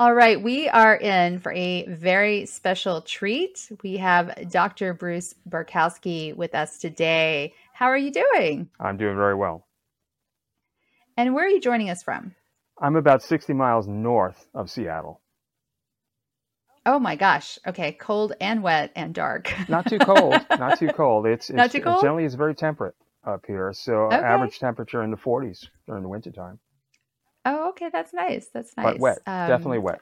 All right, we are in for a very special treat. We have Dr. Bruce Berkowsky with us today. How are you doing? I'm doing very well. And where are you joining us from? I'm about 60 miles north of Seattle. Oh my gosh. Okay, cold and wet and dark. not too cold. Not too cold. It's, it's not too cold. Generally, it's very temperate up here. So okay. average temperature in the 40s during the wintertime. Oh, okay. That's nice. That's nice. But wet. Um, Definitely wet.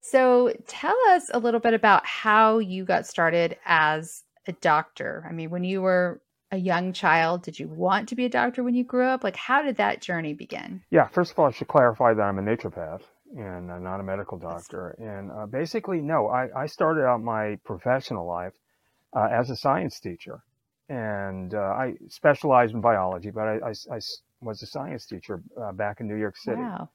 So tell us a little bit about how you got started as a doctor. I mean, when you were a young child, did you want to be a doctor when you grew up? Like, how did that journey begin? Yeah, first of all, I should clarify that I'm a naturopath and uh, not a medical doctor. And uh, basically, no, I, I, started out my professional life uh, as a science teacher. And uh, I specialized in biology, but I, I, I was a science teacher uh, back in New York City. Wow.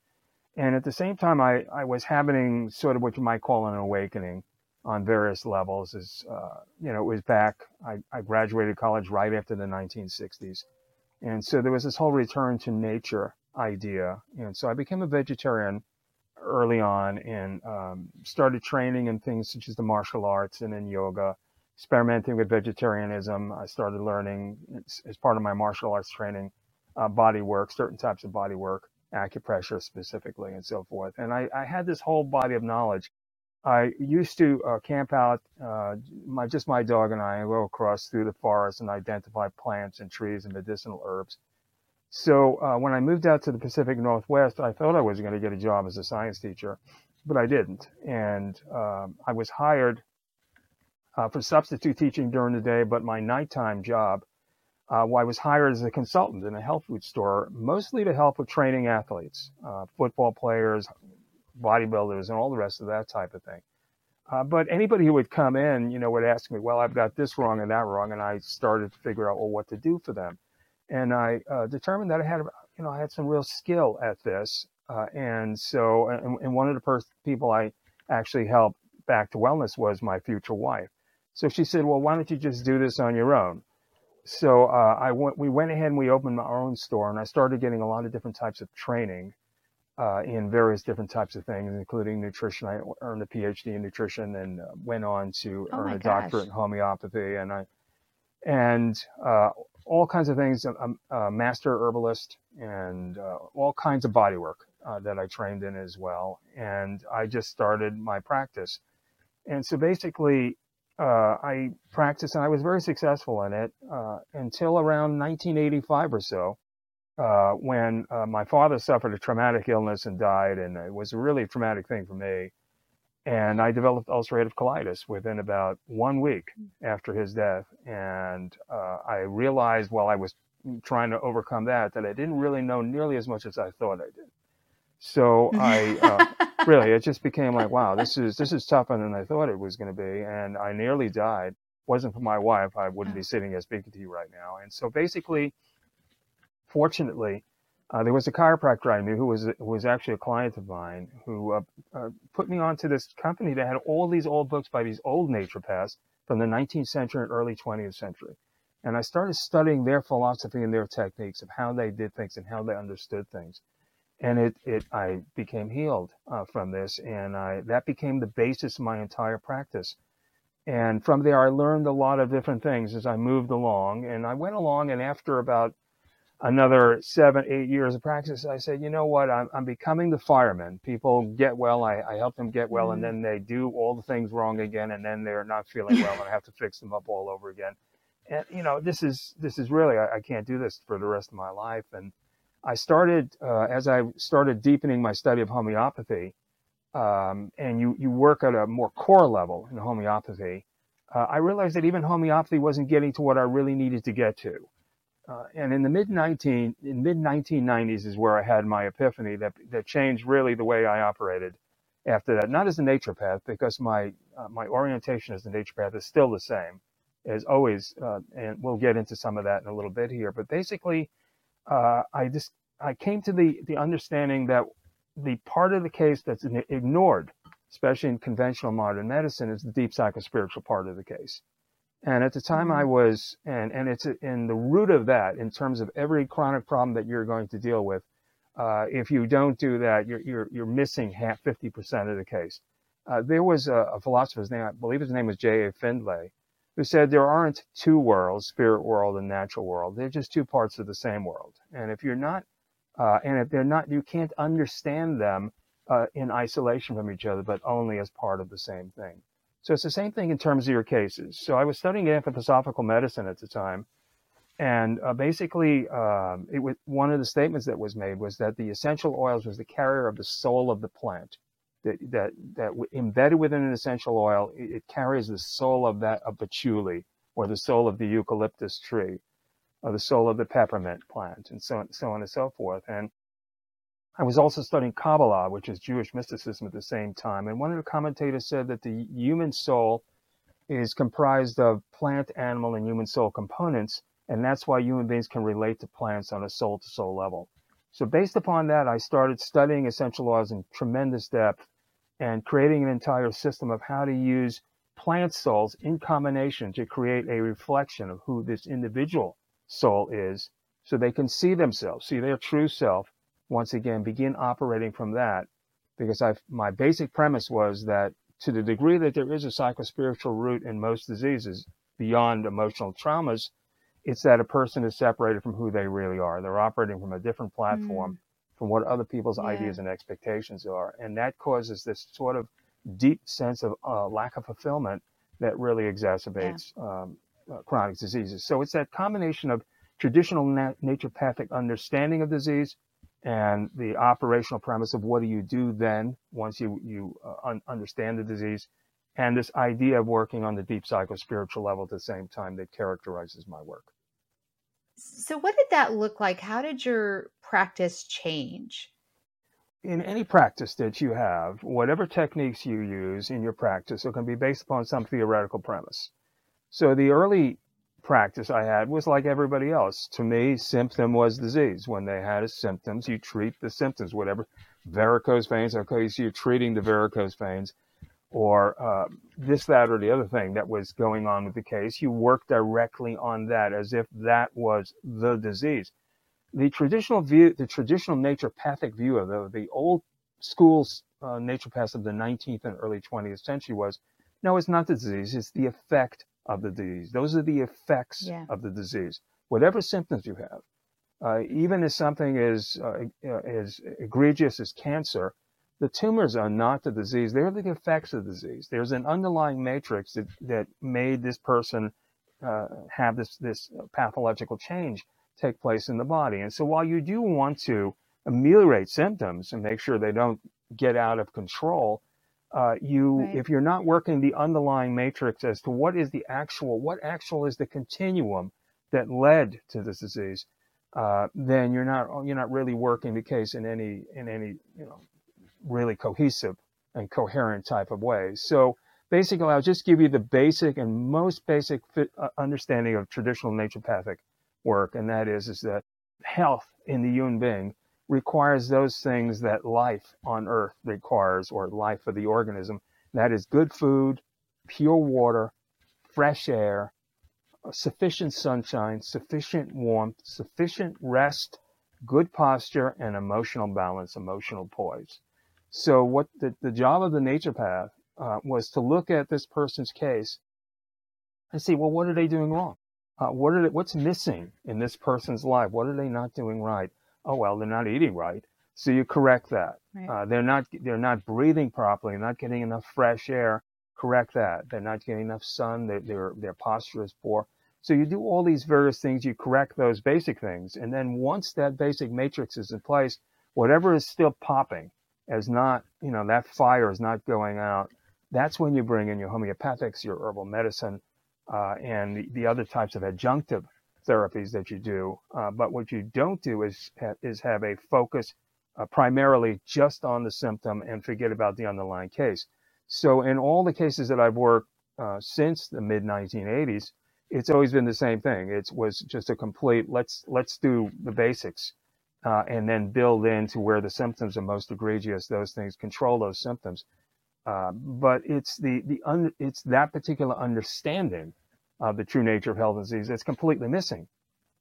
And at the same time, I, I was having sort of what you might call an awakening on various levels. As uh, you know, it was back. I, I graduated college right after the 1960s, and so there was this whole return to nature idea. And so I became a vegetarian early on and um, started training in things such as the martial arts and in yoga, experimenting with vegetarianism. I started learning as part of my martial arts training uh, body work, certain types of body work, acupressure specifically, and so forth. And I, I had this whole body of knowledge. I used to uh, camp out, uh, my just my dog and I, and go across through the forest and identify plants and trees and medicinal herbs. So uh, when I moved out to the Pacific Northwest, I thought I was going to get a job as a science teacher, but I didn't. And um, I was hired uh, for substitute teaching during the day, but my nighttime job uh, well, I was hired as a consultant in a health food store, mostly to help with training athletes, uh, football players, bodybuilders, and all the rest of that type of thing. Uh, but anybody who would come in, you know, would ask me, well, I've got this wrong and that wrong. And I started to figure out, well, what to do for them. And I uh, determined that I had, you know, I had some real skill at this. Uh, and so, and, and one of the first people I actually helped back to wellness was my future wife. So she said, well, why don't you just do this on your own? So uh, I went, we went ahead and we opened our own store, and I started getting a lot of different types of training uh, in various different types of things, including nutrition. I earned a PhD in nutrition and uh, went on to oh earn a gosh. doctorate in homeopathy, and I and uh, all kinds of things. I'm a master herbalist and uh, all kinds of body work uh, that I trained in as well. And I just started my practice. And so basically, uh, I practiced and I was very successful in it uh, until around 1985 or so, uh, when uh, my father suffered a traumatic illness and died, and it was a really traumatic thing for me. And I developed ulcerative colitis within about one week after his death, and uh, I realized while I was trying to overcome that that I didn't really know nearly as much as I thought I did. So I uh, really, it just became like, wow, this is this is tougher than I thought it was going to be, and I nearly died. wasn't for my wife, I wouldn't be sitting here speaking to you right now. And so basically, fortunately, uh, there was a chiropractor I knew who was who was actually a client of mine who uh, uh, put me onto this company that had all these old books by these old naturopaths from the 19th century and early 20th century. And I started studying their philosophy and their techniques of how they did things and how they understood things and it, it I became healed uh, from this, and I, that became the basis of my entire practice. And from there, I learned a lot of different things as I moved along. And I went along, and after about another seven, eight years of practice, I said, you know what? I'm, I'm becoming the fireman. People get well, I, I help them get well, mm-hmm. and then they do all the things wrong again, and then they're not feeling well, and I have to fix them up all over again. And you know, this is this is really I, I can't do this for the rest of my life. And I started uh, as I started deepening my study of homeopathy, um, and you you work at a more core level in homeopathy. Uh, I realized that even homeopathy wasn't getting to what I really needed to get to. Uh, and in the mid 19 in mid 1990s is where I had my epiphany that that changed really the way I operated. after that, not as a naturopath, because my uh, my orientation as a naturopath is still the same as always, uh, and we'll get into some of that in a little bit here. But basically, uh, I just I came to the the understanding that the part of the case that's ignored, especially in conventional modern medicine, is the deep psychospiritual part of the case. And at the time mm-hmm. I was, and, and it's in the root of that in terms of every chronic problem that you're going to deal with. Uh, if you don't do that, you're, you're, you're missing half, 50% of the case. Uh, there was a, a, philosopher's name, I believe his name was J.A. Findlay, who said there aren't two worlds, spirit world and natural world. They're just two parts of the same world. And if you're not, uh, and if they're not, you can't understand them uh, in isolation from each other, but only as part of the same thing. So it's the same thing in terms of your cases. So I was studying anthroposophical medicine at the time, and uh, basically, um, it was one of the statements that was made was that the essential oils was the carrier of the soul of the plant. That that that embedded within an essential oil, it, it carries the soul of that of patchouli or the soul of the eucalyptus tree, or the soul of the peppermint plant, and so on, so on and so forth. And I was also studying Kabbalah, which is Jewish mysticism at the same time. And one of the commentators said that the human soul is comprised of plant, animal, and human soul components. And that's why human beings can relate to plants on a soul to soul level. So based upon that, I started studying essential oils in tremendous depth and creating an entire system of how to use plant souls in combination to create a reflection of who this individual soul is so they can see themselves, see their true self, once again begin operating from that because i my basic premise was that to the degree that there is a psychospiritual root in most diseases beyond emotional traumas, it's that a person is separated from who they really are. They're operating from a different platform mm. From what other people's yeah. ideas and expectations are. And that causes this sort of deep sense of uh, lack of fulfillment that really exacerbates yeah. um, uh, chronic diseases. So it's that combination of traditional nat- naturopathic understanding of disease and the operational premise of what do you do then once you you uh, un- understand the disease and this idea of working on the deep psycho-spiritual level at the same time that characterizes my work so what did that look like how did your practice change in any practice that you have whatever techniques you use in your practice are going to be based upon some theoretical premise so the early practice I had was like everybody else. To me, symptom was disease. When they had symptoms, you treat the symptoms, whatever varicose veins. Okay, so you're treating the varicose veins, or uh, this, that, or the other thing that was going on with the case. You work directly on that as if that was the disease. The traditional view, the traditional naturopathic view of the, the old school uh, naturopaths of the 19th and early 20th century was, no, it's not the disease; it's the effect of the disease. Those are the effects yeah. of the disease. Whatever symptoms you have, uh, even if something is uh, as egregious as cancer, the tumors are not the disease. They're the effects of the disease. There's an underlying matrix that, that made this person uh, have this, this pathological change take place in the body. And so while you do want to ameliorate symptoms and make sure they don't get out of control, uh, you right. if you're not working the underlying matrix as to what is the actual what actual is the continuum that led to this disease uh, then you're not you're not really working the case in any in any you know really cohesive and coherent type of way so basically i'll just give you the basic and most basic fit, uh, understanding of traditional naturopathic work and that is is that health in the human being requires those things that life on earth requires or life of the organism. That is good food, pure water, fresh air, sufficient sunshine, sufficient warmth, sufficient rest, good posture, and emotional balance, emotional poise. So what the, the job of the naturopath uh, was to look at this person's case and see, well, what are they doing wrong? Uh, what are they, what's missing in this person's life? What are they not doing right? oh well, they're not eating right. So you correct that. Right. Uh, they're not they're not breathing properly. Not getting enough fresh air. Correct that. They're not getting enough sun. Their their their posture is poor. So you do all these various things. You correct those basic things, and then once that basic matrix is in place, whatever is still popping as not you know that fire is not going out. That's when you bring in your homeopathics, your herbal medicine, uh, and the, the other types of adjunctive therapies that you do. Uh, but what you don't do is is have a focus uh, primarily just on the symptom and forget about the underlying case. So in all the cases that I've worked uh, since the mid 1980s, it's always been the same thing. It was just a complete let's let's do the basics, uh, and then build into where the symptoms are most egregious. Those things control those symptoms. Uh, but it's the the un, it's that particular understanding of the true nature of health and disease that's completely missing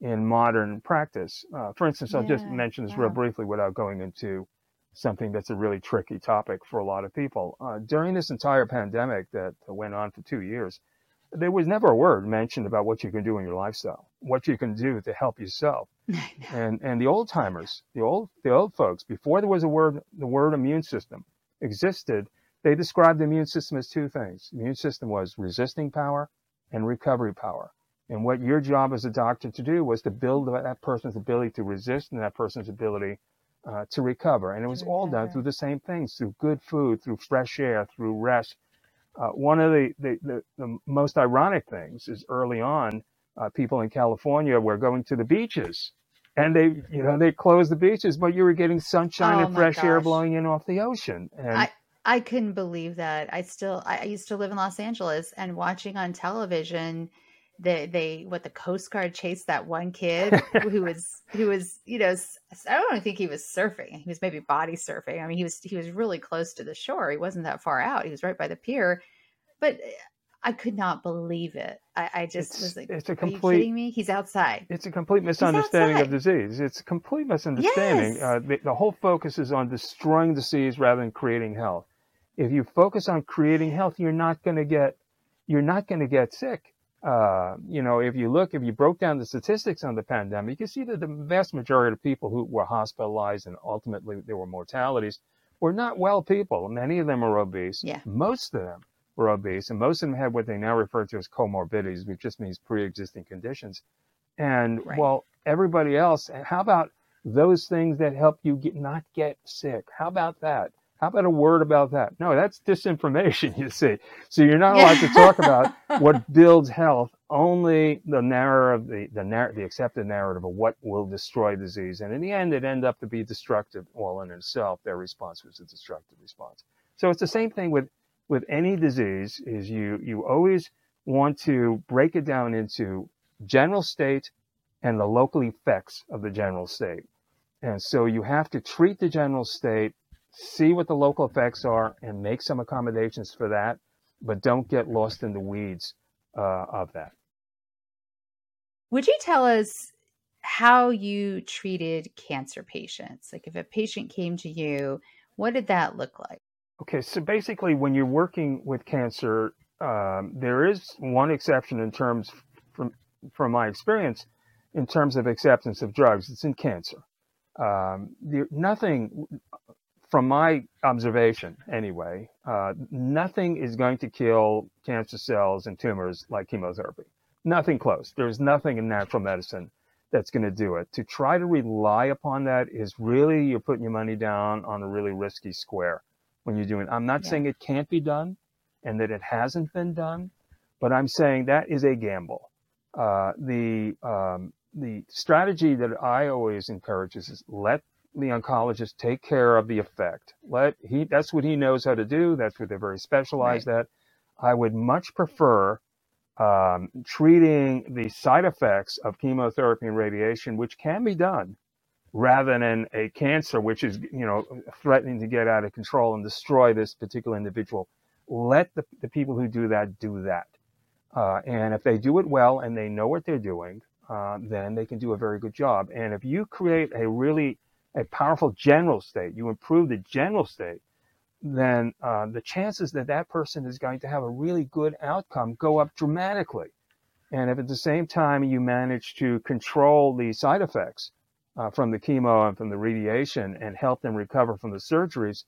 in modern practice. Uh, for instance, I'll just mention this wow. real briefly without going into something that's a really tricky topic for a lot of people. Uh, during this entire pandemic that went on for two years, there was never a word mentioned about what you can do in your lifestyle, what you can do to help yourself. And and the old timers, the old the old folks, before there was a word the word immune system existed, they described the immune system as two things. The immune system was resisting power and recovery power. And what your job as a doctor to do was to build that person's ability to resist and that person's ability uh, to recover. And it was all done through the same things, through good food, through fresh air, through rest. Uh, one of the, the, the, the most ironic things is early on, uh, people in California were going to the beaches and they, you know, they closed the beaches, but you were getting sunshine Oh and fresh air blowing in off the ocean. And I I couldn't believe that. I still I I used to live in Los Angeles and watching on television they they what the Coast Guard chased that one kid who was who was you know i don't think he was surfing. He was maybe body surfing. I mean he was he was really close to the shore. He wasn't that far out. He was right by the pier. But I could not believe it. I, I just it's, was like, it's a "Are you complete kidding me? He's outside." it's a complete misunderstanding of disease. It's a complete misunderstanding. Yes. Uh, the, the whole focus is on destroying disease rather than creating health. If you focus on creating health, you're not going to get you're not going to get sick. Uh, you know, if you look, if you broke down the statistics on the pandemic, you can see that the vast majority of people who were hospitalized and ultimately there were mortalities were not well people. Many of them are obese. Yeah. Most of them were obese, and most of them had what they now refer to as comorbidities, which just means pre-existing conditions. And Right. well, everybody else, eh, how about those things that help you get not get sick? How about that? How about a word about that? No, that's disinformation, you see. So you're not allowed to talk about what builds health, only the narrative, the, the, narr- the accepted narrative of what will destroy disease. And in the end, it ended up to be destructive all in itself. Their response was a destructive response. So it's the same thing with, with any disease is you, you always want to break it down into general state and the local effects of the general state. And so you have to treat the general state, see what the local effects are, and make some accommodations for that, but don't get lost in the weeds uh, of that. Would you tell us how you treated cancer patients? Like if a patient came to you, what did that look like? Okay, so basically, when you're working with cancer, um, there is one exception in terms, from from my experience, in terms of acceptance of drugs. It's in cancer. Um, there, nothing, from my observation anyway, uh, nothing is going to kill cancer cells and tumors like chemotherapy. Nothing close. There's nothing in natural medicine that's going to do it. To try to rely upon that is really you're putting your money down on a really risky square when you're doing. I'm not Yeah. saying it can't be done and that it hasn't been done, but I'm saying that is a gamble. Uh, the um, the strategy that I always encourage is, is let the oncologist take care of the effect. Let he that's what he knows how to do. That's what they're very specialized at. I would much prefer um, treating the side effects of chemotherapy and radiation, which can be done, rather than a cancer which is you know threatening to get out of control and destroy this particular individual. Let the, the people who do that do that. Uh, and if they do it well and they know what they're doing, uh, then they can do a very good job. And if you create a really a powerful general state, you improve the general state, then uh, the chances that that person is going to have a really good outcome go up dramatically. And if at the same time you manage to control the side effects uh, from the chemo and from the radiation and help them recover from the surgeries,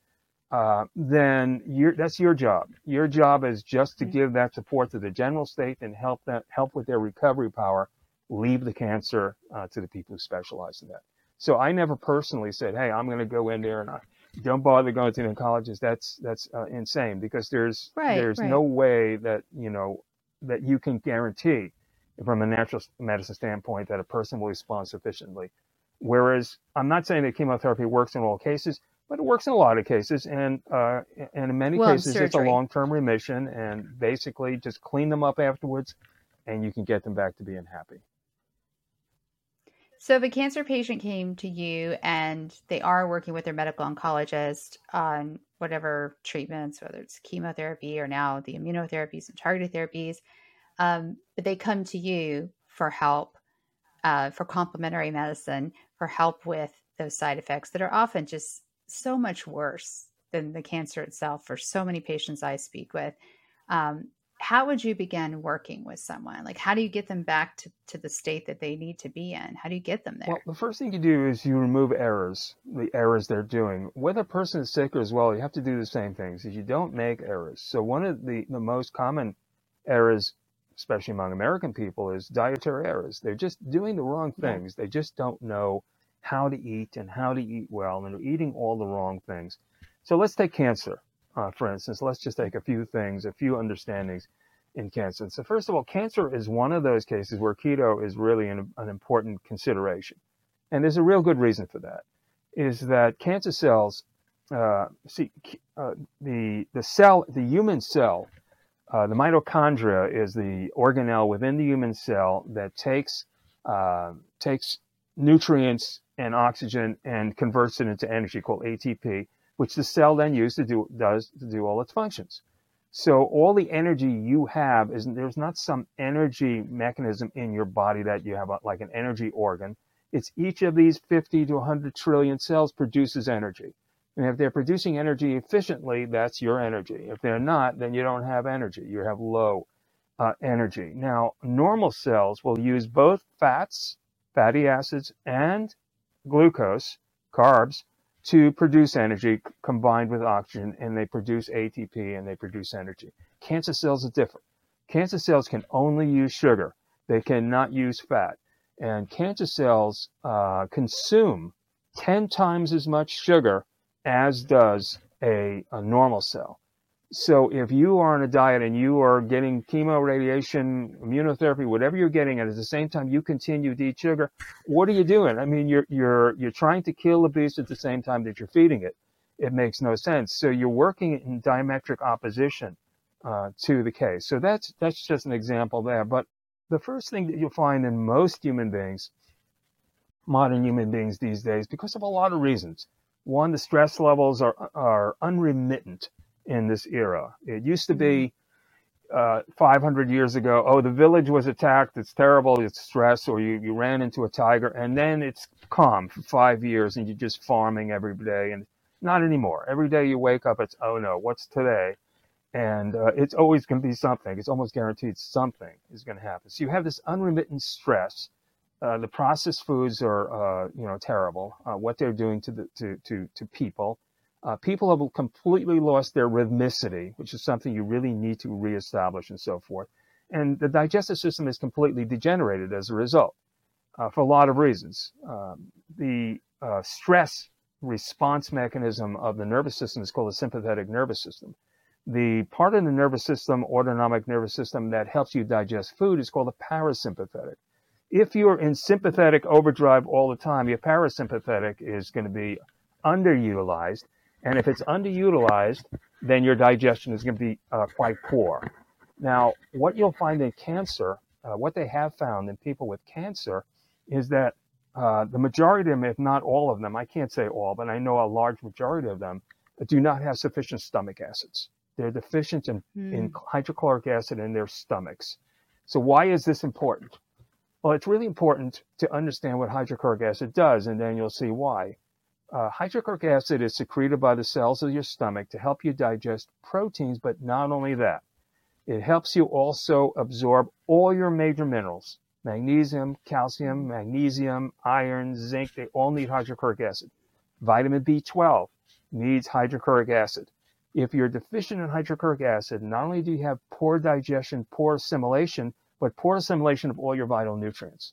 uh, then you're, that's your job. Your job is just to give that support to the general state and help that help with their recovery power. Leave the cancer uh, to the people who specialize in that. So I never personally said, "Hey, I'm going to go in there and I, don't bother going to an oncologist." That's that's uh, insane because there's Right, there's right. no way that you know that you can guarantee from a natural medicine standpoint that a person will respond sufficiently Whereas I'm not saying that chemotherapy works in all cases, but it works in a lot of cases, and uh, and in many well, cases it's a long-term remission, and basically just clean them up afterwards, and you can get them back to being happy. So, if a cancer patient came to you and they are working with their medical oncologist on whatever treatments, whether it's chemotherapy or now the immunotherapies and targeted therapies, um, but they come to you for help, uh, for complementary medicine, for help with those side effects that are often just so much worse than the cancer itself for so many patients I speak with. Um, how would you begin working with someone? Like, how do you get them back to, to the state that they need to be in? How do you get them there? Well, the first thing you do is you remove errors, the errors they're doing. Whether a person is sick or as well, you have to do the same things. Is you don't make errors. So one of the, the most common errors, especially among American people, is dietary errors. They're just doing the wrong things. They just don't know how to eat and how to eat well, and they're eating all the wrong things. So let's take cancer uh, for instance, let's just take a few things, a few understandings in cancer. So first of all, cancer is one of those cases where keto is really an, an important consideration. And there's a real good reason for that, is that cancer cells, uh, see, uh, the, the cell, the human cell, uh, the mitochondria is the organelle within the human cell that takes, uh, takes nutrients and oxygen and converts it into energy called ATP which the cell then uses to do does to do all its functions. So all the energy you have is there's not some energy mechanism in your body that you have a, like an energy organ. It's each of these 50 to 100 trillion cells produces energy. And if they're producing energy efficiently, that's your energy. If they're not, then you don't have energy. You have low uh, energy. Now, normal cells will use both fats, fatty acids, and glucose, carbs, to produce energy combined with oxygen, and they produce ATP and they produce energy. Cancer cells are different. Cancer cells can only use sugar. They cannot use fat. And cancer cells uh, consume 10 times as much sugar as does a, a normal cell. So if you are on a diet and you are getting chemo, radiation, immunotherapy, whatever you're getting, and at the same time you continue to eat sugar, what are you doing? I mean, you're you're you're trying to kill the beast at the same time that you're feeding it. It makes no sense. So you're working in diametric opposition uh, to the case. So that's that's just an example there. But the first thing that you'll find in most human beings, modern human beings these days, because of a lot of reasons. One, the stress levels are are unremittent in this era. It used to be mm-hmm. uh, 500 years ago, oh, the village was attacked, it's terrible, it's stress, or you, you ran into a tiger, and then it's calm for five years and you're just farming every day. And not anymore. Every day you wake up, it's, oh no, what's today? And uh, it's always going to be something. It's almost guaranteed something is going to happen. So you have this unremittent stress. Uh, the processed foods are, uh, you know, terrible. Uh, what they're doing to the to to to people, uh, people have completely lost their rhythmicity, which is something you really need to reestablish and so forth. And the digestive system is completely degenerated as a result uh, for a lot of reasons. Um, the uh, stress response mechanism of the nervous system is called the sympathetic nervous system. The part of the nervous system, autonomic nervous system, that helps you digest food is called the parasympathetic. If you're in sympathetic overdrive all the time, your parasympathetic is going to be underutilized and if it's underutilized, then your digestion is going to be uh, quite poor. Now, what you'll find in cancer, uh, what they have found in people with cancer, is that uh, the majority of them, if not all of them, I can't say all, but I know a large majority of them, do not have sufficient stomach acids. They're deficient in, mm. in hydrochloric acid in their stomachs. So, why is this important? Well, it's really important to understand what hydrochloric acid does, and then you'll see why. Uh, hydrochloric acid is secreted by the cells of your stomach to help you digest proteins, but not only that, it helps you also absorb all your major minerals magnesium, calcium, magnesium, iron, zinc. They all need hydrochloric acid. Vitamin B12 needs hydrochloric acid. If you're deficient in hydrochloric acid, not only do you have poor digestion, poor assimilation, but poor assimilation of all your vital nutrients.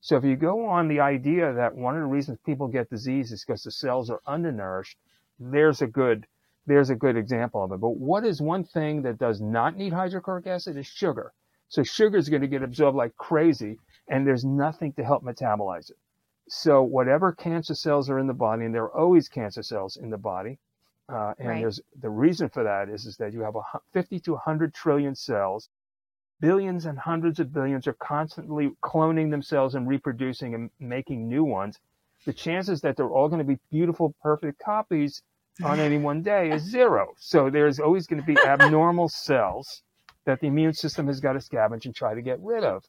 So if you go on the idea that one of the reasons people get disease is because the cells are undernourished, there's a good there's a good example of it. But what is one thing that does not need hydrochloric acid is sugar. So sugar is going to get absorbed like crazy, and there's nothing to help metabolize it. So whatever cancer cells are in the body, and there are always cancer cells in the body, uh, and right. there's the reason for that is is that you have a 50 to 100 trillion cells, billions and hundreds of billions are constantly cloning themselves and reproducing and making new ones. The chances that they're all going to be beautiful, perfect copies on any one day is zero. So there's always going to be abnormal cells that the immune system has got to scavenge and try to get rid of.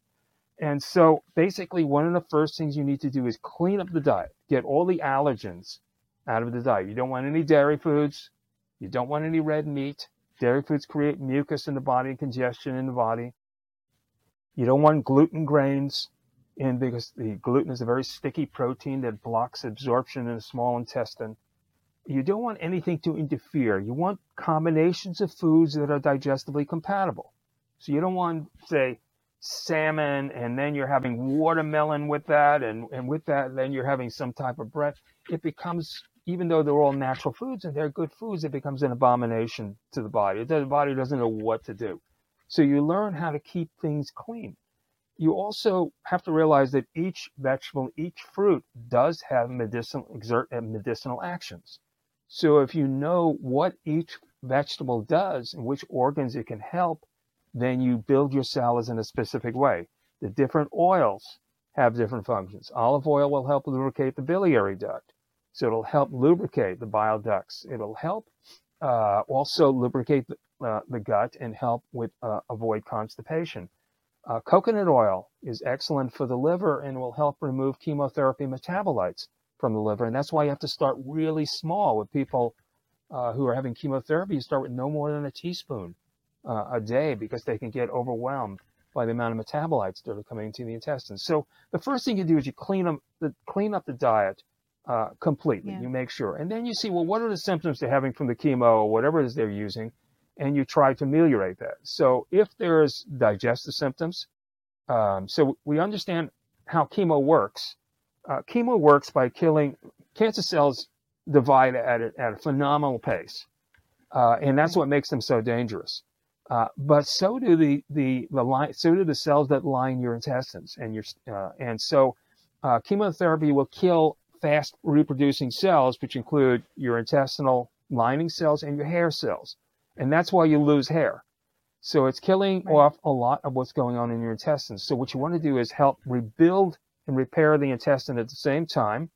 And so basically, one of the first things you need to do is clean up the diet, get all the allergens out of the diet. You don't want any dairy foods. You don't want any red meat. Dairy foods create mucus in the body and congestion in the body. You don't want gluten grains in because the gluten is a very sticky protein that blocks absorption in the small intestine. You don't want anything to interfere. You want combinations of foods that are digestively compatible. So you don't want, say, salmon and then you're having watermelon with that and, and with that then you're having some type of bread it becomes even though they're all natural foods and they're good foods it becomes an abomination to the body the body doesn't know what to do so you learn how to keep things clean you also have to realize that each vegetable each fruit does have medicinal exert uh, medicinal actions so if you know what each vegetable does and which organs it can help then you build your salads in a specific way. The different oils have different functions. Olive oil will help lubricate the biliary duct. So it'll help lubricate the bile ducts. It'll help uh, also lubricate the, uh, the, gut and help with uh, avoid constipation. Uh, coconut oil is excellent for the liver and will help remove chemotherapy metabolites from the liver. And that's why you have to start really small with people uh, who are having chemotherapy. You start with no more than a teaspoon uh, a day because they can get overwhelmed by the amount of metabolites that are coming into the intestines. So the first thing you do is you clean up the clean up the diet uh, completely. Yeah. You make sure, and then you see well what are the symptoms they're having from the chemo or whatever it is they're using, and you try to ameliorate that. So if there's digestive symptoms, um, so we understand how chemo works. Uh, chemo works by killing cancer cells divide at a, at a phenomenal pace, uh, and that's what makes them so dangerous. Uh, but so do the the the line, so do the cells that line your intestines and your uh, and so uh, chemotherapy will kill fast reproducing cells, which include your intestinal lining cells and your hair cells, and that's why you lose hair. So it's killing right. off a lot of what's going on in your intestines. So what you want to do is help rebuild and repair the intestine at the same time,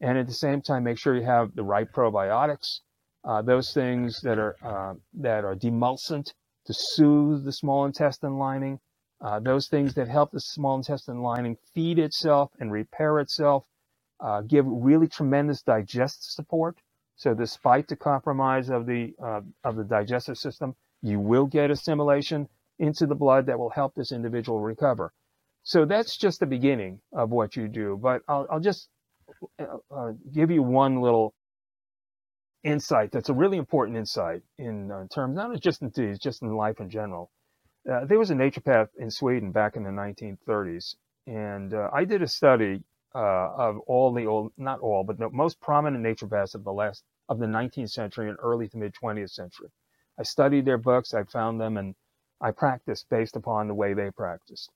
and at the same time make sure you have the right probiotics, uh, those things that are uh, that are demulcent to soothe the small intestine lining, uh, those things that help the small intestine lining feed itself and repair itself, uh, give really tremendous digestive support. So despite the compromise of the uh, of the digestive system, you will get assimilation into the blood that will help this individual recover. So that's just the beginning of what you do. But I'll, I'll just uh, uh, give you one little insight that's a really important insight in uh, terms not just in disease, just in life in general. Uh, there was a naturopath in Sweden back in the 1930s, and uh, I did a study uh, of all the old, not all, but the most prominent naturopaths of the last of the 19th century and early to mid 20th century. I studied their books, I found them, and I practiced based upon the way they practiced.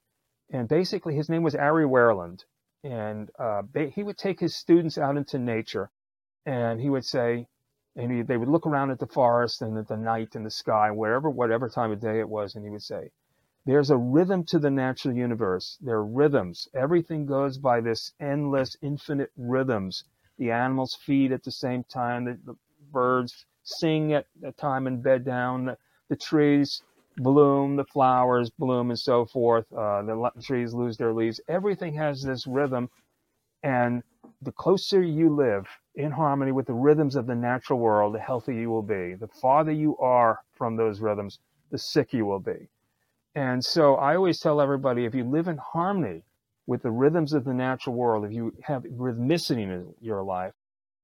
And basically, his name was Are Waerland, and uh, he would take his students out into nature, and he would say, and he, they would look around at the forest and at the night and the sky, wherever, whatever time of day it was, and he would say, "There's a rhythm to the natural universe. There are rhythms. Everything goes by this endless, infinite rhythms. The animals feed at the same time. The, the birds sing at the time and bed down. The, the trees bloom, the flowers bloom, and so forth. Uh, the trees lose their leaves. Everything has this rhythm, and the closer you live in harmony with the rhythms of the natural world, the healthier you will be. The farther you are from those rhythms, the sicker you will be. And so I always tell everybody if you live in harmony with the rhythms of the natural world, if you have rhythmicity in your life,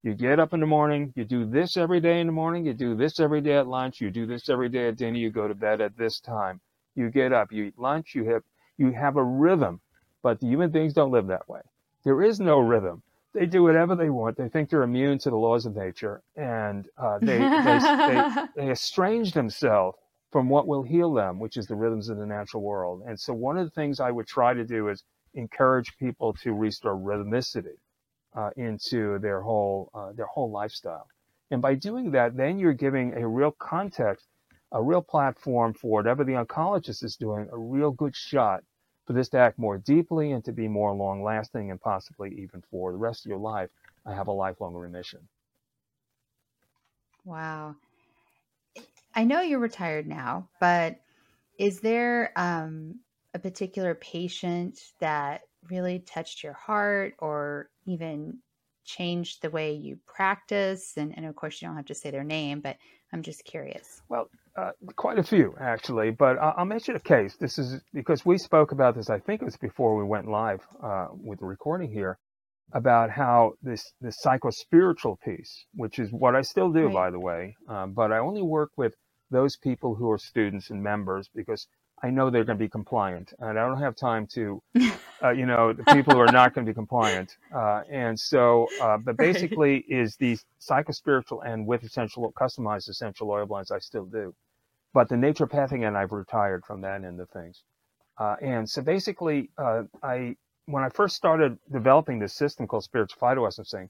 you get up in the morning, you do this every day in the morning, you do this every day at lunch, you do this every day at dinner, you go to bed at this time. You get up, you eat lunch, you have you have a rhythm, but the human beings don't live that way. There is no rhythm they do whatever they want. They think they're immune to the laws of nature, and uh, they, they, they, they estrange themselves from what will heal them, which is the rhythms of the natural world. And so, one of the things I would try to do is encourage people to restore rhythmicity uh, into their whole uh, their whole lifestyle. And by doing that, then you're giving a real context, a real platform for whatever the oncologist is doing, a real good shot for this to act more deeply and to be more long lasting and possibly even for the rest of your life, I have a lifelong remission. Wow. I know you're retired now, but is there um, a particular patient that really touched your heart or even changed the way you practice? And, and of course, you don't have to say their name, but I'm just curious. Well, uh, quite a few actually, but I'll, I'll, mention a case. This is because we spoke about this. I think it was before we went live uh, with the recording here about how this this psychospiritual piece, which is what I still do, right. by the way, um, but I only work with those people who are students and members because I know they're going to be compliant, and I don't have time to, uh, you know, the people who are not going to be compliant. Uh, and so, uh, but basically, right. is the psychospiritual and with essential customized essential oil blends, I still do, but the naturopathic and I've retired from that end of things. Uh, and so, basically, uh, I when I first started developing this system called spiritual phytoessencing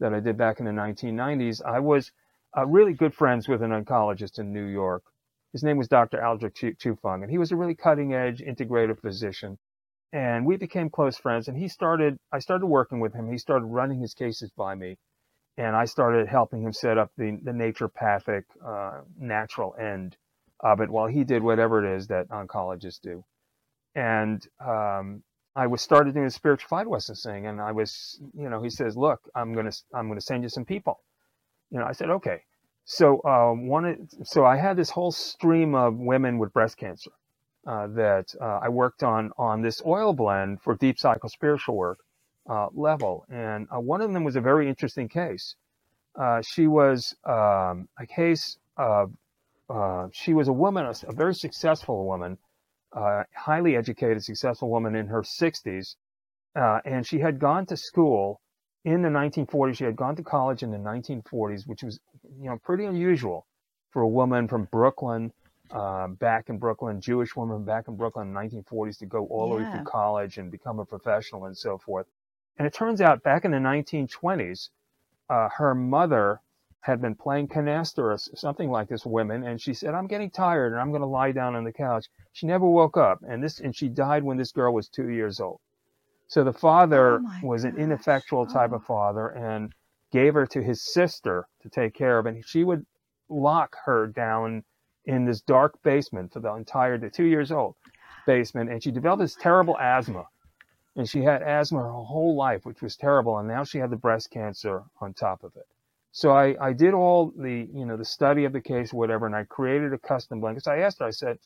that I did back in the 1990s, I was uh, really good friends with an oncologist in New York his name was Dr. Aldrich Chufeng, and he was a really cutting edge integrative physician. And we became close friends. And he started, I started working with him. He started running his cases by me. And I started helping him set up the, the naturopathic, uh, natural end of it while he did whatever it is that oncologists do. And, um, I was started doing the spiritual phytoessencing and I was, you know, he says, look, I'm to, I'm to send you some people. You know, I said, okay. So uh, one, so I had this whole stream of women with breast cancer uh, that uh, I worked on on this oil blend for deep cycle psychospiritual work uh, level, and uh, one of them was a very interesting case. Uh, she was um, a case of she was a woman, a, a very successful woman, highly educated, successful woman in her 60s, and she had gone to school in the 1940s. She had gone to college in the 1940s, which was, you know, pretty unusual for a woman from Brooklyn, uh, back in Brooklyn, Jewish woman back in Brooklyn in the 1940s to go all the yeah. way through college and become a professional and so forth. And it turns out back in the 1920s, uh, her mother had been playing canasta or something like this women and she said i'm getting tired and i'm going to lie down on the couch she never woke up and this and she died when this girl was two years old so the father oh was an ineffectual type of oh. father and gave her to his sister to take care of, and she would lock her down in this dark basement for the entire the two years old basement, and she developed this terrible asthma. And she had asthma her whole life, which was terrible, and now she had the breast cancer on top of it. So I, I did all the, you know, the study of the case, whatever, and I created a custom blanket. So I asked her, I said,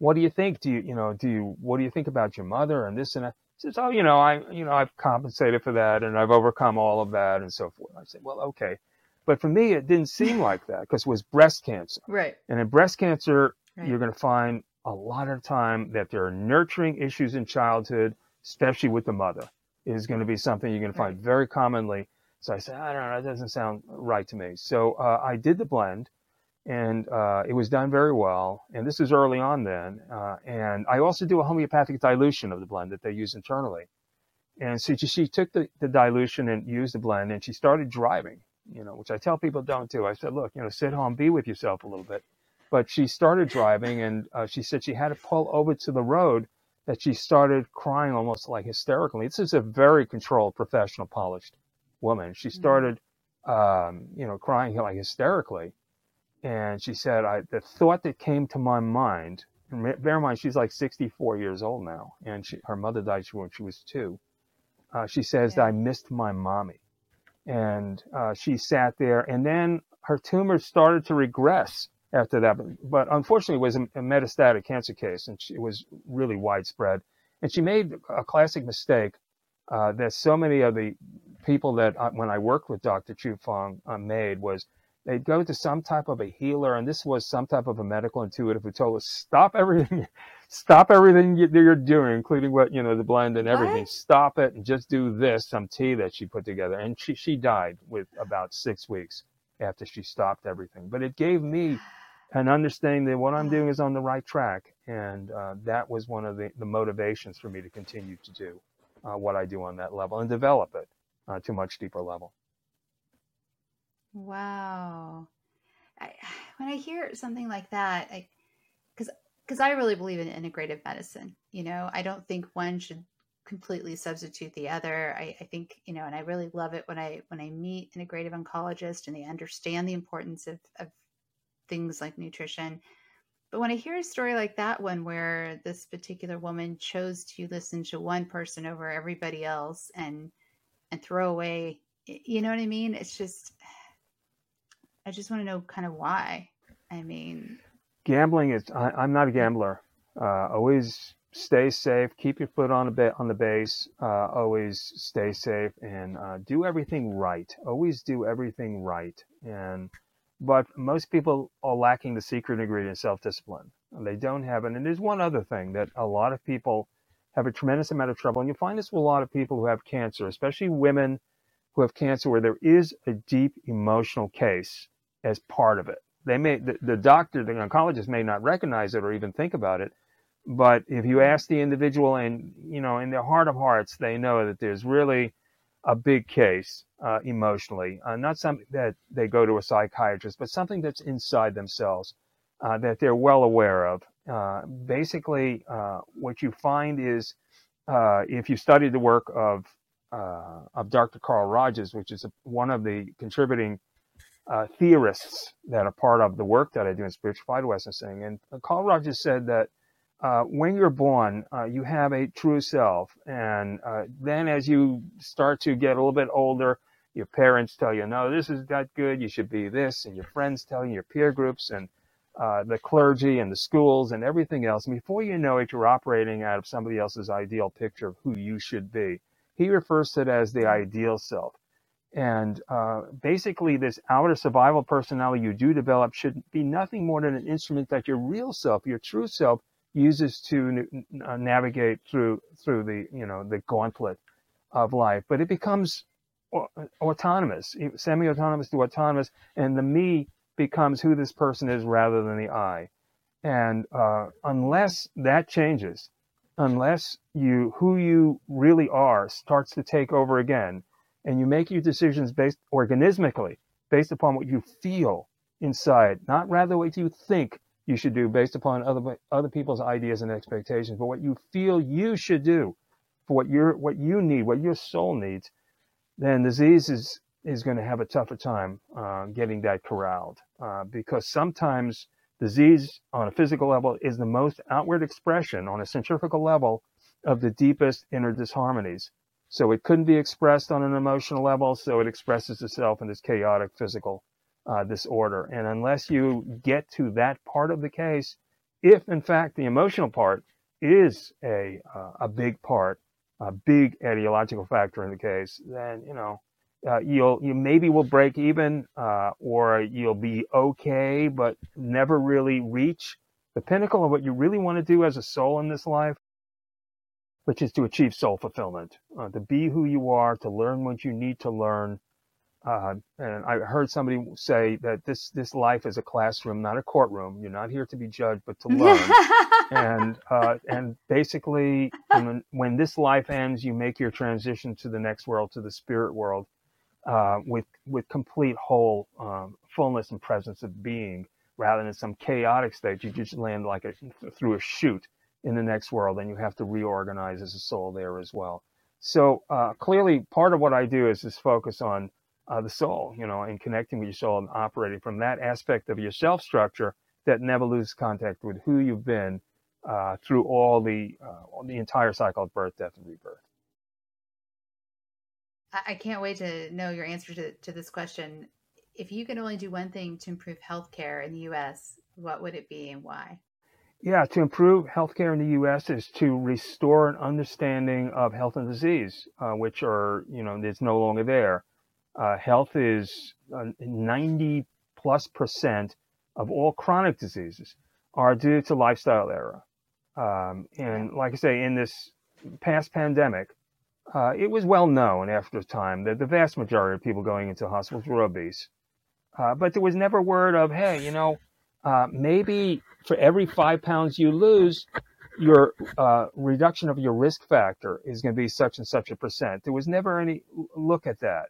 what do you think? Do you, you know, do you, what do you think about your mother and this and that? She says, oh, you know, I, you know, I've compensated for that and I've overcome all of that and so forth. I said, well, okay. But for me, it didn't seem like that because it was breast cancer. Right. And in breast cancer, right. you're going to find a lot of time that there are nurturing issues in childhood, especially with the mother, is going to be something you're going to find right. very commonly. So I said, I don't know, that doesn't sound right to me. So uh, I did the blend and uh, it was done very well. And this is early on then. Uh, and I also do a homeopathic dilution of the blend that they use internally. And so she, she took the, the dilution and used the blend, and she started driving. You know, which I tell people don't do. I said, look, you know, sit home, be with yourself a little bit. But she started driving, and uh, she said she had to pull over to the road. That she started crying almost like hysterically. This is a very controlled, professional, polished woman. She mm-hmm. started, um, you know, crying like hysterically and she said, I, the thought that came to my mind, bear in mind, she's like 64 years old now, and she, her mother died when she was two. Uh, she says yeah. I missed my mommy. And uh, she sat there, and then her tumor started to regress after that. But, but unfortunately, it was a, a metastatic cancer case, and she, it was really widespread. And she made a classic mistake uh, that so many of the people that, uh, when I worked with Dr. Chufeng, uh, made was – they'd go to some type of a healer, and this was some type of a medical intuitive who told us stop everything, stop everything you're doing, including what you know the blend and everything. What? Stop it and just do this. Some tea that she put together, and she she died with about six weeks after she stopped everything. But it gave me an understanding that what I'm doing is on the right track, and uh, that was one of the, the motivations for me to continue to do uh, what I do on that level and develop it uh, to a much deeper level. Wow. I, when I hear something like that, because because I really believe in integrative medicine. You know, I don't think one should completely substitute the other. I, I, think you know, and I really love it when I when I meet integrative oncologists and they understand the importance of, of things like nutrition. But when I hear a story like that one, where this particular woman chose to listen to one person over everybody else and and throw away, you know what I mean? It's just, I just want to know kind of why. I mean, gambling is. I, am not a gambler. Uh, always stay safe. Keep your foot on a bit on the base. Uh, always stay safe and uh, do everything right. Always do everything right. And but most people are lacking the secret ingredient, self-discipline. They don't have it. And there's one other thing that a lot of people have a tremendous amount of trouble. And you find this with a lot of people who have cancer, especially women who have cancer, where there is a deep emotional case as part of it. They may the, the doctor, the oncologist may not recognize it or even think about it, but if you ask the individual and, you know, in their heart of hearts, they know that there's really a big case uh, emotionally, uh, not something that they go to a psychiatrist, but something that's inside themselves uh, that they're well aware of. Uh, basically, uh, what you find is uh, if you study the work of of Dr. Carl Rogers, which is one of the contributing theorists that are part of the work that I do in spiritual phytoessencing, and Carl Rogers said that uh, when you're born, uh, you have a true self. And uh, then as you start to get a little bit older, your parents tell you, no, this is not good. You should be this. And your friends tell you, your peer groups and uh, the clergy and the schools and everything else. And before you know it, you're operating out of somebody else's ideal picture of who you should be. He refers to it as the ideal self. And uh, basically, this outer survival personality you do develop should be nothing more than an instrument that your real self, your true self, uses to uh, navigate through through the you know the gauntlet of life. But it becomes autonomous, semi-autonomous to autonomous, and the me becomes who this person is rather than the I. And uh, unless that changes, unless you who you really are starts to take over again, and you make your decisions based organismically, based upon what you feel inside, not rather what you think you should do based upon other other people's ideas and expectations, but what you feel you should do for what you what you need, what your soul needs, then disease is is going to have a tougher time uh, getting that corralled uh, because sometimes disease on a physical level is the most outward expression on a centrifugal level of the deepest inner disharmonies. So it couldn't be expressed on an emotional level, so it expresses itself in this chaotic physical uh, disorder. And unless you get to that part of the case, if in fact the emotional part is a uh, a big part, a big etiological factor in the case, then you know uh, you'll you maybe will break even, uh, or you'll be okay, but never really reach the pinnacle of what you really want to do as a soul in this life, which is to achieve soul fulfillment, uh, to be who you are, to learn what you need to learn, uh, and I heard somebody say that this this life is a classroom, not a courtroom. You're not here to be judged, but to learn. and uh, and basically, when, when this life ends, you make your transition to the next world, to the spirit world, uh, with with complete whole um, fullness and presence of being, rather than some chaotic state. You just land like a, through a chute in the next world, and you have to reorganize as a soul there as well. So uh, clearly, part of what I do is just focus on uh, the soul, you know, and connecting with your soul and operating from that aspect of your self structure that never loses contact with who you've been uh, through all the uh, the entire cycle of birth, death, and rebirth. I can't wait to know your answer to, to this question. If you could only do one thing to improve healthcare in the U.S., what would it be and why? Yeah, to improve healthcare in the U.S. is to restore an understanding of health and disease, uh, which are, you know, it's no longer there uh, health is uh, 90 plus percent of all chronic diseases are due to lifestyle error. Um, and like I say, in this past pandemic, uh, it was well known after a time that the vast majority of people going into hospitals were obese. Uh, but there was never word of, hey, you know, uh, maybe for every five pounds you lose, your uh, reduction of your risk factor is going to be such and such a percent. There was never any look at that.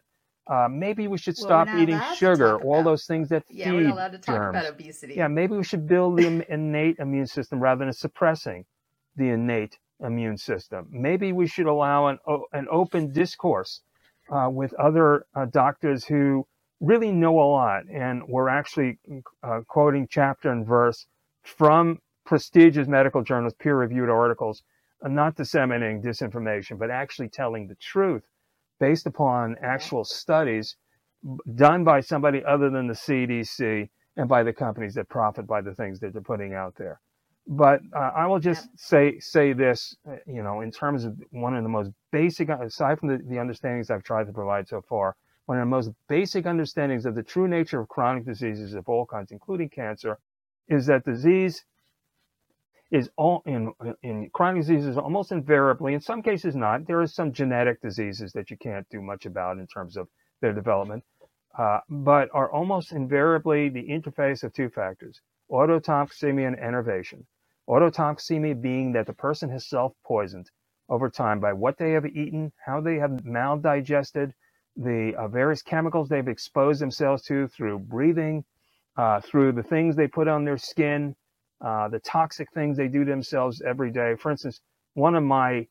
Uh, maybe we should stop well, eating sugar, all those things that yeah, feed we're not allowed to talk germs. about obesity. Yeah, maybe we should build the innate immune system rather than suppressing the innate immune system. Maybe we should allow an, an open discourse uh, with other uh, doctors who really know a lot. And we're actually uh, quoting chapter and verse from prestigious medical journals, peer reviewed articles, uh, not disseminating disinformation, but actually telling the truth based upon actual studies done by somebody other than the CDC and by the companies that profit by the things that they're putting out there. But uh, I will just say say this, uh, you know, in terms of one of the most basic, aside from the, the understandings I've tried to provide so far, one of the most basic understandings of the true nature of chronic diseases of all kinds, including cancer, is that disease is all in in chronic diseases almost invariably, in some cases not. There are some genetic diseases that you can't do much about in terms of their development, uh, but are almost invariably the interface of two factors: autotoxemia and enervation. Autotoxemia being that the person has self-poisoned over time by what they have eaten, how they have maldigested, the uh, various chemicals they've exposed themselves to through breathing, uh, through the things they put on their skin, uh, the toxic things they do to themselves every day. For instance, one of my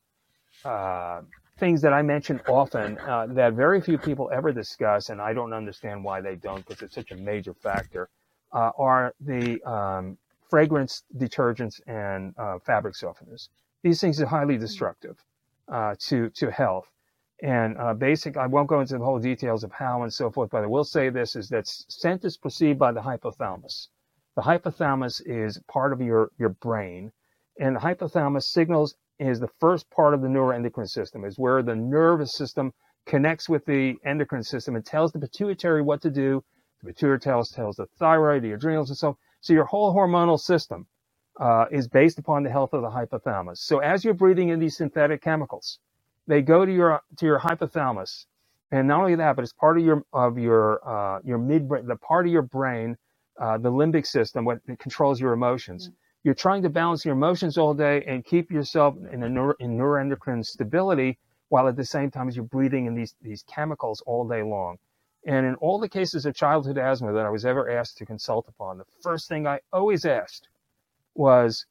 uh, things that I mention often uh, that very few people ever discuss, and I don't understand why they don't because it's such a major factor, uh, are the um, fragrance detergents and uh, fabric softeners. These things are highly destructive to to health. And uh, basic, I won't go into the whole details of how and so forth, but I will say this is that scent is perceived by the hypothalamus. The hypothalamus is part of your, your brain, and the hypothalamus signals is the first part of the neuroendocrine system, is where the nervous system connects with the endocrine system and tells the pituitary what to do. The pituitary tells, tells the thyroid, the adrenals, and so on. So your whole hormonal system uh, is based upon the health of the hypothalamus. So as you're breathing in these synthetic chemicals, they go to your to your hypothalamus, and not only that, but it's part of your of your uh, your midbrain, the part of your brain uh, the limbic system, what controls your emotions. Mm-hmm. You're trying to balance your emotions all day and keep yourself in a neuro, in neuroendocrine stability while at the same time as you're breathing in these, these chemicals all day long. And in all the cases of childhood asthma that I was ever asked to consult upon, the first thing I always asked was,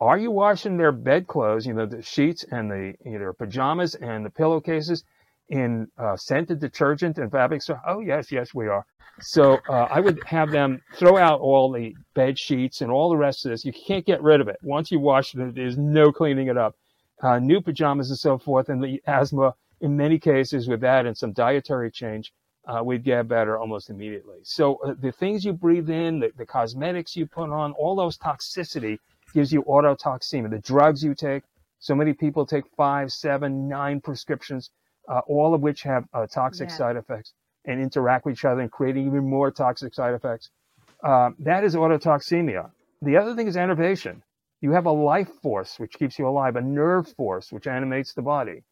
are you washing their bedclothes, you know, the sheets and the either pajamas and the pillowcases in uh, scented detergent and fabric? So, oh yes, yes, we are. So uh, I would have them throw out all the bed sheets and all the rest of this. You can't get rid of it. Once you wash it, there's no cleaning it up. Uh, new pajamas and so forth, and the asthma, in many cases, with that and some dietary change, uh, we'd get better almost immediately. So uh, the things you breathe in, the, the cosmetics you put on, all those toxicity gives you autotoxemia. The drugs you take, so many people take five, seven, nine prescriptions, uh, all of which have uh, toxic yeah. side effects and interact with each other and creating even more toxic side effects. Uh, that is autotoxemia. The other thing is enervation. You have a life force which keeps you alive, a nerve force which animates the body.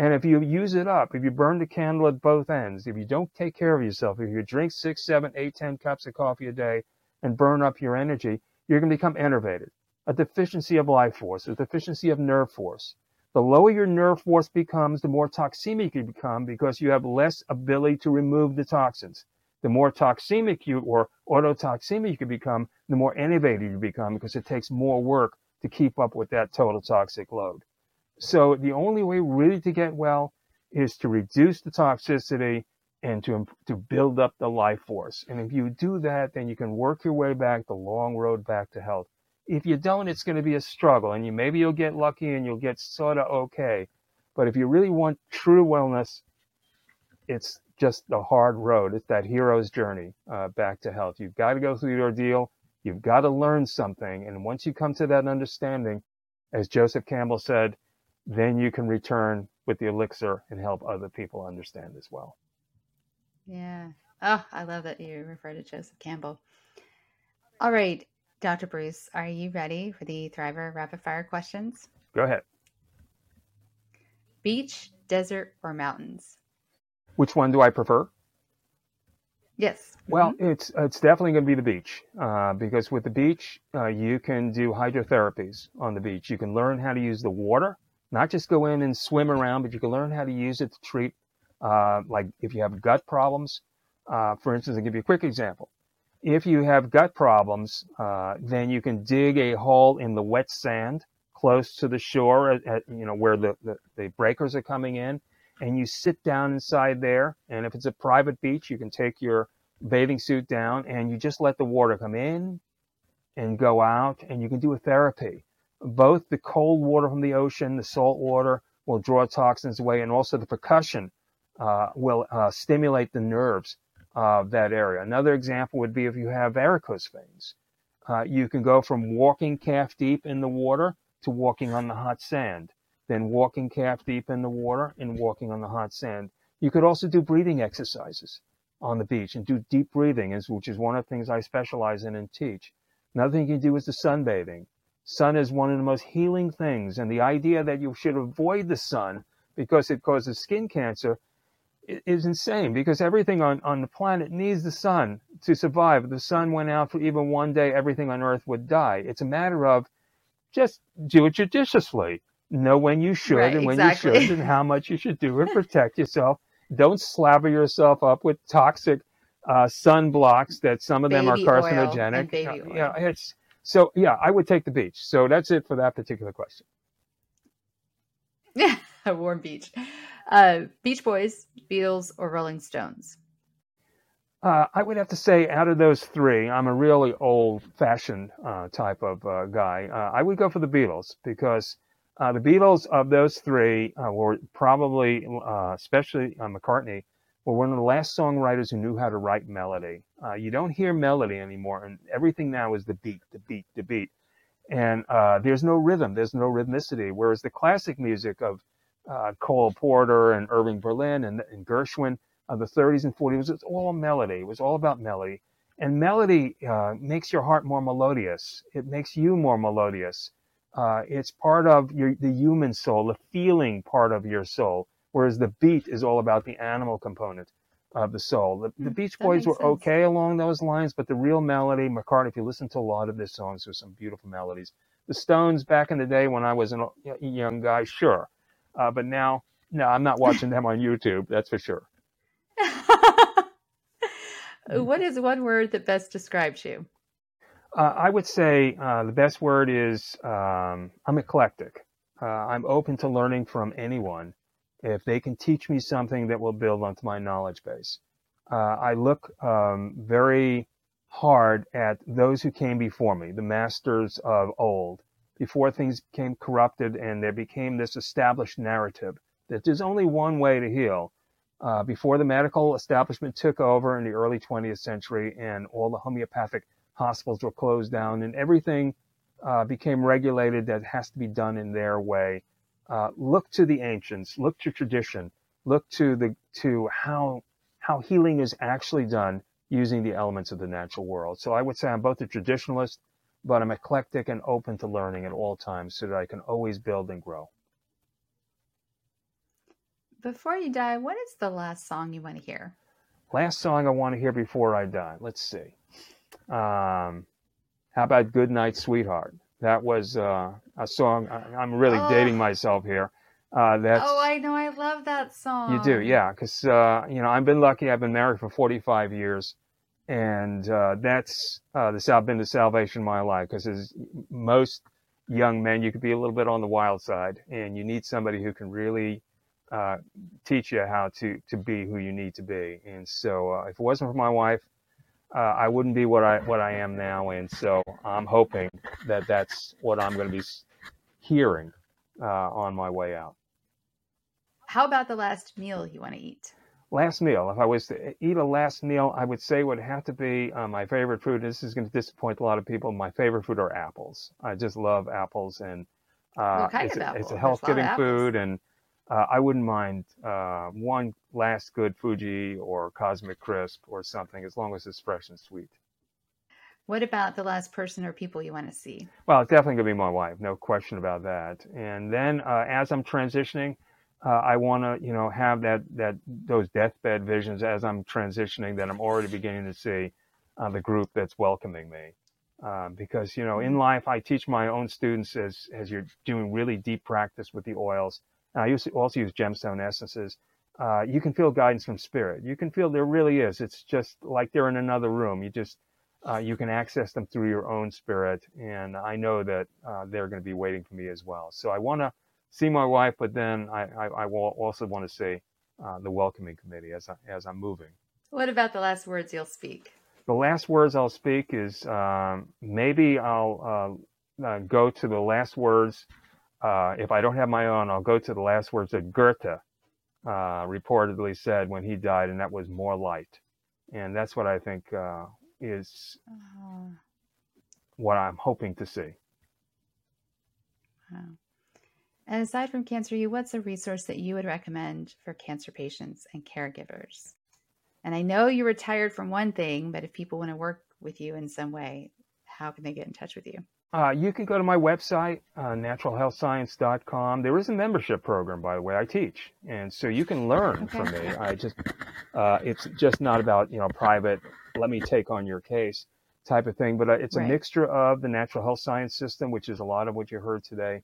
And if you use it up, if you burn the candle at both ends, if you don't take care of yourself, if you drink six, seven, eight, ten cups of coffee a day and burn up your energy, you're going to become enervated. A deficiency of life force, a deficiency of nerve force. The lower your nerve force becomes, the more toxemic you become because you have less ability to remove the toxins. The more toxemic you or autotoxemic you can become, the more enervated you become because it takes more work to keep up with that total toxic load. So the only way really to get well is to reduce the toxicity and to, to build up the life force. And if you do that, then you can work your way back the long road back to health. If you don't, it's going to be a struggle, and you maybe you'll get lucky and you'll get sort of okay. But if you really want true wellness, it's just the hard road. It's that hero's journey uh, back to health. You've got to go through the ordeal. You've got to learn something, and once you come to that understanding, as Joseph Campbell said, then you can return with the elixir and help other people understand as well. Yeah. Oh, I love that you refer to Joseph Campbell. All right. Dr. Bruce, are you ready for the Thriver rapid fire questions? Go ahead. Beach, desert, or mountains? Which one do I prefer? Yes. Well, mm-hmm. it's it's definitely going to be the beach uh, because with the beach, uh, you can do hydrotherapies on the beach. You can learn how to use the water, not just go in and swim around, but you can learn how to use it to treat, uh, like if you have gut problems. Uh, for instance, I'll give you a quick example. If you have gut problems, uh, then you can dig a hole in the wet sand close to the shore, at, at, you know where the, the, the breakers are coming in, and you sit down inside there. And if it's a private beach, you can take your bathing suit down and you just let the water come in and go out, and you can do a therapy. Both the cold water from the ocean, the salt water will draw toxins away, and also the percussion uh, will uh, stimulate the nerves of that area. Another example would be if you have varicose veins. Uh, you can go from walking calf deep in the water to walking on the hot sand, then walking calf deep in the water and walking on the hot sand. You could also do breathing exercises on the beach and do deep breathing, which is one of the things I specialize in and teach. Another thing you can do is the sunbathing. Sun is one of the most healing things, and the idea that you should avoid the sun because it causes skin cancer is insane because everything on, on the planet needs the sun to survive. If the sun went out for even one day, everything on earth would die. It's a matter of just do it judiciously. Know when you should right, and when exactly. you shouldn't, and how much you should do and protect yourself. Don't slabber yourself up with toxic uh, sunblocks that some of baby them are carcinogenic. yeah, it's so yeah, I would take the beach. So that's it for that particular question. Yeah, a warm beach. Uh, Beach Boys, Beatles, or Rolling Stones? Uh, I would have to say, out of those three, I'm a really old-fashioned uh, type of uh, guy. Uh, I would go for the Beatles because uh, the Beatles of those three uh, were probably, especially McCartney, were one of the last songwriters who knew how to write melody. you don't hear melody anymore, and everything now is the beat, the beat, the beat, and there's no rhythm, there's no rhythmicity. Whereas the classic music of Cole Porter and Irving Berlin and, and Gershwin of the 30s and 40s. It's all melody. It was all about melody. And melody uh, makes your heart more melodious. It makes you more melodious. Uh, it's part of your, the human soul, the feeling part of your soul, whereas the beat is all about the animal component of the soul. The, the hmm, Beach Boys were sense. okay along those lines, but the real melody, McCartney, if you listen to a lot of their songs, there's some beautiful melodies. The Stones back in the day when I was a young guy, sure. Uh, but now, no, I'm not watching them on YouTube, that's for sure. what is one word that best describes you? Uh, I would say uh, the best word is um, I'm eclectic. Uh, I'm open to learning from anyone if they can teach me something that will build onto my knowledge base. Uh, I look um, very hard at those who came before me, the masters of old, before things became corrupted and there became this established narrative that there's only one way to heal uh, before the medical establishment took over in the early 20th century and all the homeopathic hospitals were closed down and everything uh, became regulated that has to be done in their way. Uh, look to the ancients, look to tradition, look to the to how how healing is actually done using the elements of the natural world. So I would say I'm both a traditionalist, but I'm eclectic and open to learning at all times so that I can always build and grow. Before you die, what is the last song you want to hear? Last song I want to hear before I die. Let's see. Um, how about "Good Night, Sweetheart"? That was uh, a song. I, am really oh. dating myself here. Uh, that's, oh, I know. I love that song. You do, yeah. Because uh, you know, I've been lucky. I've been married for 45 years, and uh, that's uh, the been the salvation of my life. Because as most young men, you could be a little bit on the wild side, and you need somebody who can really uh, teach you how to to be who you need to be. And so, uh, if it wasn't for my wife, uh, I wouldn't be what I what I am now. And so, I'm hoping that that's what I'm going to be hearing uh, on my way out. How about the last meal you want to eat? Last meal. If I was to eat a last meal, I would say would have to be uh, my favorite food. This is going to disappoint a lot of people. My favorite food are apples. I just love apples, and uh, it's, a, it's, a, health giving food, and uh, I wouldn't mind uh, one last good Fuji or Cosmic Crisp or something as long as it's fresh and sweet. What about the last person or people you want to see? Well, it's definitely going to be my wife, no question about that. And then uh, as I'm transitioning, uh, I want to, you know, have that that those deathbed visions as I'm transitioning. That I'm already beginning to see uh, the group that's welcoming me. Um, because you know, in mm-hmm. life, I teach my own students as as you're doing really deep practice with the oils. I use, also use gemstone essences. Uh, you can feel guidance from spirit. You can feel there really is. It's just like they're in another room. You just uh, you can access them through your own spirit, and I know that uh, they're going to be waiting for me as well. So I want to see my wife, but then I, I, I will also want to see uh, the welcoming committee as I, as I'm moving. What about the last words you'll speak? The last words I'll speak is um, maybe I'll uh, uh, go to the last words. Uh, if I don't have my own, I'll go to the last words that Goethe uh, reportedly said when he died, and that was more light. And that's what I think uh, is uh-huh. what I'm hoping to see. Wow. And aside from Cancer U, what's a resource that you would recommend for cancer patients and caregivers? And I know you're retired from one thing, but if people want to work with you in some way, how can they get in touch with you? Uh, you can go to my website, uh, naturalhealthscience.com. There is a membership program, by the way, I teach. And so you can learn okay. from me. I just, uh, it's just not about, you know, private, let me take on your case type of thing, but uh, it's right. a mixture of the natural health science system, which is a lot of what you heard today,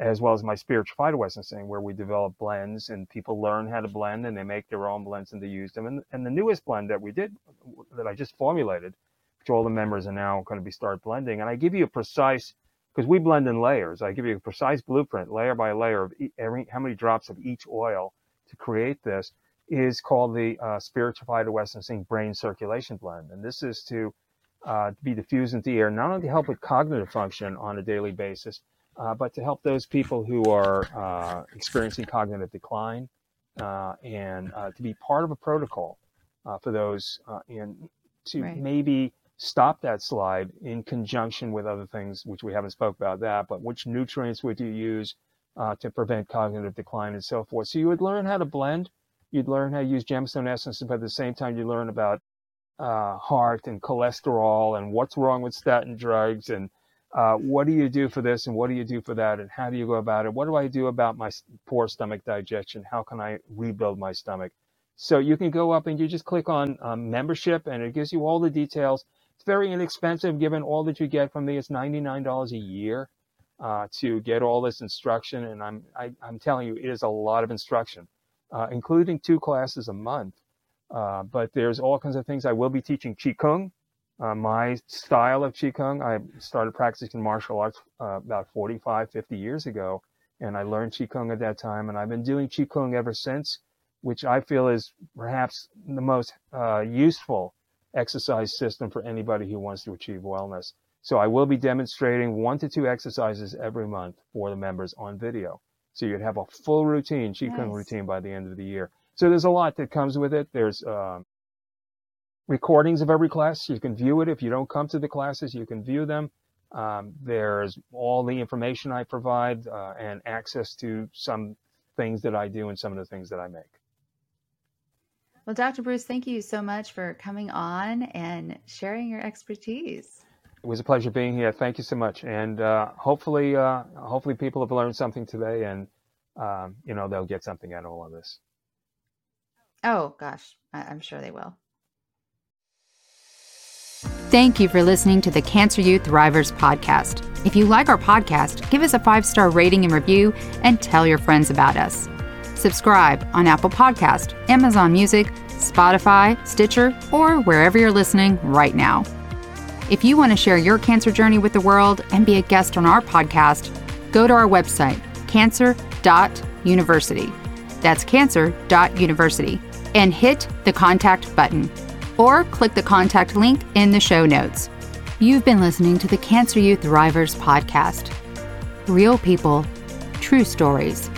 as well as my spiritual phytoessencing, where we develop blends and people learn how to blend and they make their own blends and they use them. And, and the newest blend that we did, that I just formulated, all the members are now going to be start blending, and I give you a precise, because we blend in layers, I give you a precise blueprint, layer by layer of every, how many drops of each oil to create this, is called the uh, spiritual phytoessencing brain circulation blend. And this is to uh, be diffused into the air, not only to help with cognitive function on a daily basis, uh, but to help those people who are uh, experiencing cognitive decline uh, and uh, to be part of a protocol uh, for those and to right. maybe stop that slide in conjunction with other things, which we haven't spoke about that, but which nutrients would you use to prevent cognitive decline and so forth. So you would learn how to blend, you'd learn how to use gemstone essences, but at the same time you learn about heart and cholesterol and what's wrong with statin drugs and uh, what do you do for this and what do you do for that and how do you go about it? What do I do about my poor stomach digestion? How can I rebuild my stomach? So you can go up and you just click on um, membership and it gives you all the details. It's very inexpensive given all that you get from me. It's $99 a year uh, to get all this instruction. And I'm, I, am i am telling you, it is a lot of instruction, uh, including two classes a month. Uh, but there's all kinds of things. I will be teaching Qigong uh, my style of Qigong, I started practicing martial arts uh, about 45, 50 years ago, and I learned Qigong at that time, and I've been doing Qigong ever since, which I feel is perhaps the most uh, useful exercise system for anybody who wants to achieve wellness. So I will be demonstrating one to two exercises every month for the members on video. So you'd have a full routine, Qigong nice. routine by the end of the year. So there's a lot that comes with it. There's um, recordings of every class. You can view it. If you don't come to the classes, you can view them. Um, there's all the information I provide uh, and access to some things that I do and some of the things that I make. Well, Dr. Bruce, thank you so much for coming on and sharing your expertise. It was a pleasure being here. Thank you so much, and uh, hopefully, uh, hopefully, people have learned something today, and um, you know they'll get something out of all of this. Oh gosh, I- I'm sure they will. Thank you for listening to the Cancer U Thrivers podcast. If you like our podcast, give us a five star rating and review and tell your friends about us. Subscribe on Apple Podcast, Amazon Music, Spotify, Stitcher, or wherever you're listening right now. If you want to share your cancer journey with the world and be a guest on our podcast, go to our website, cancer.university. That's cancer.university and hit the contact button or click the contact link in the show notes. You've been listening to the Cancer U Thrivers podcast. Real people, true stories.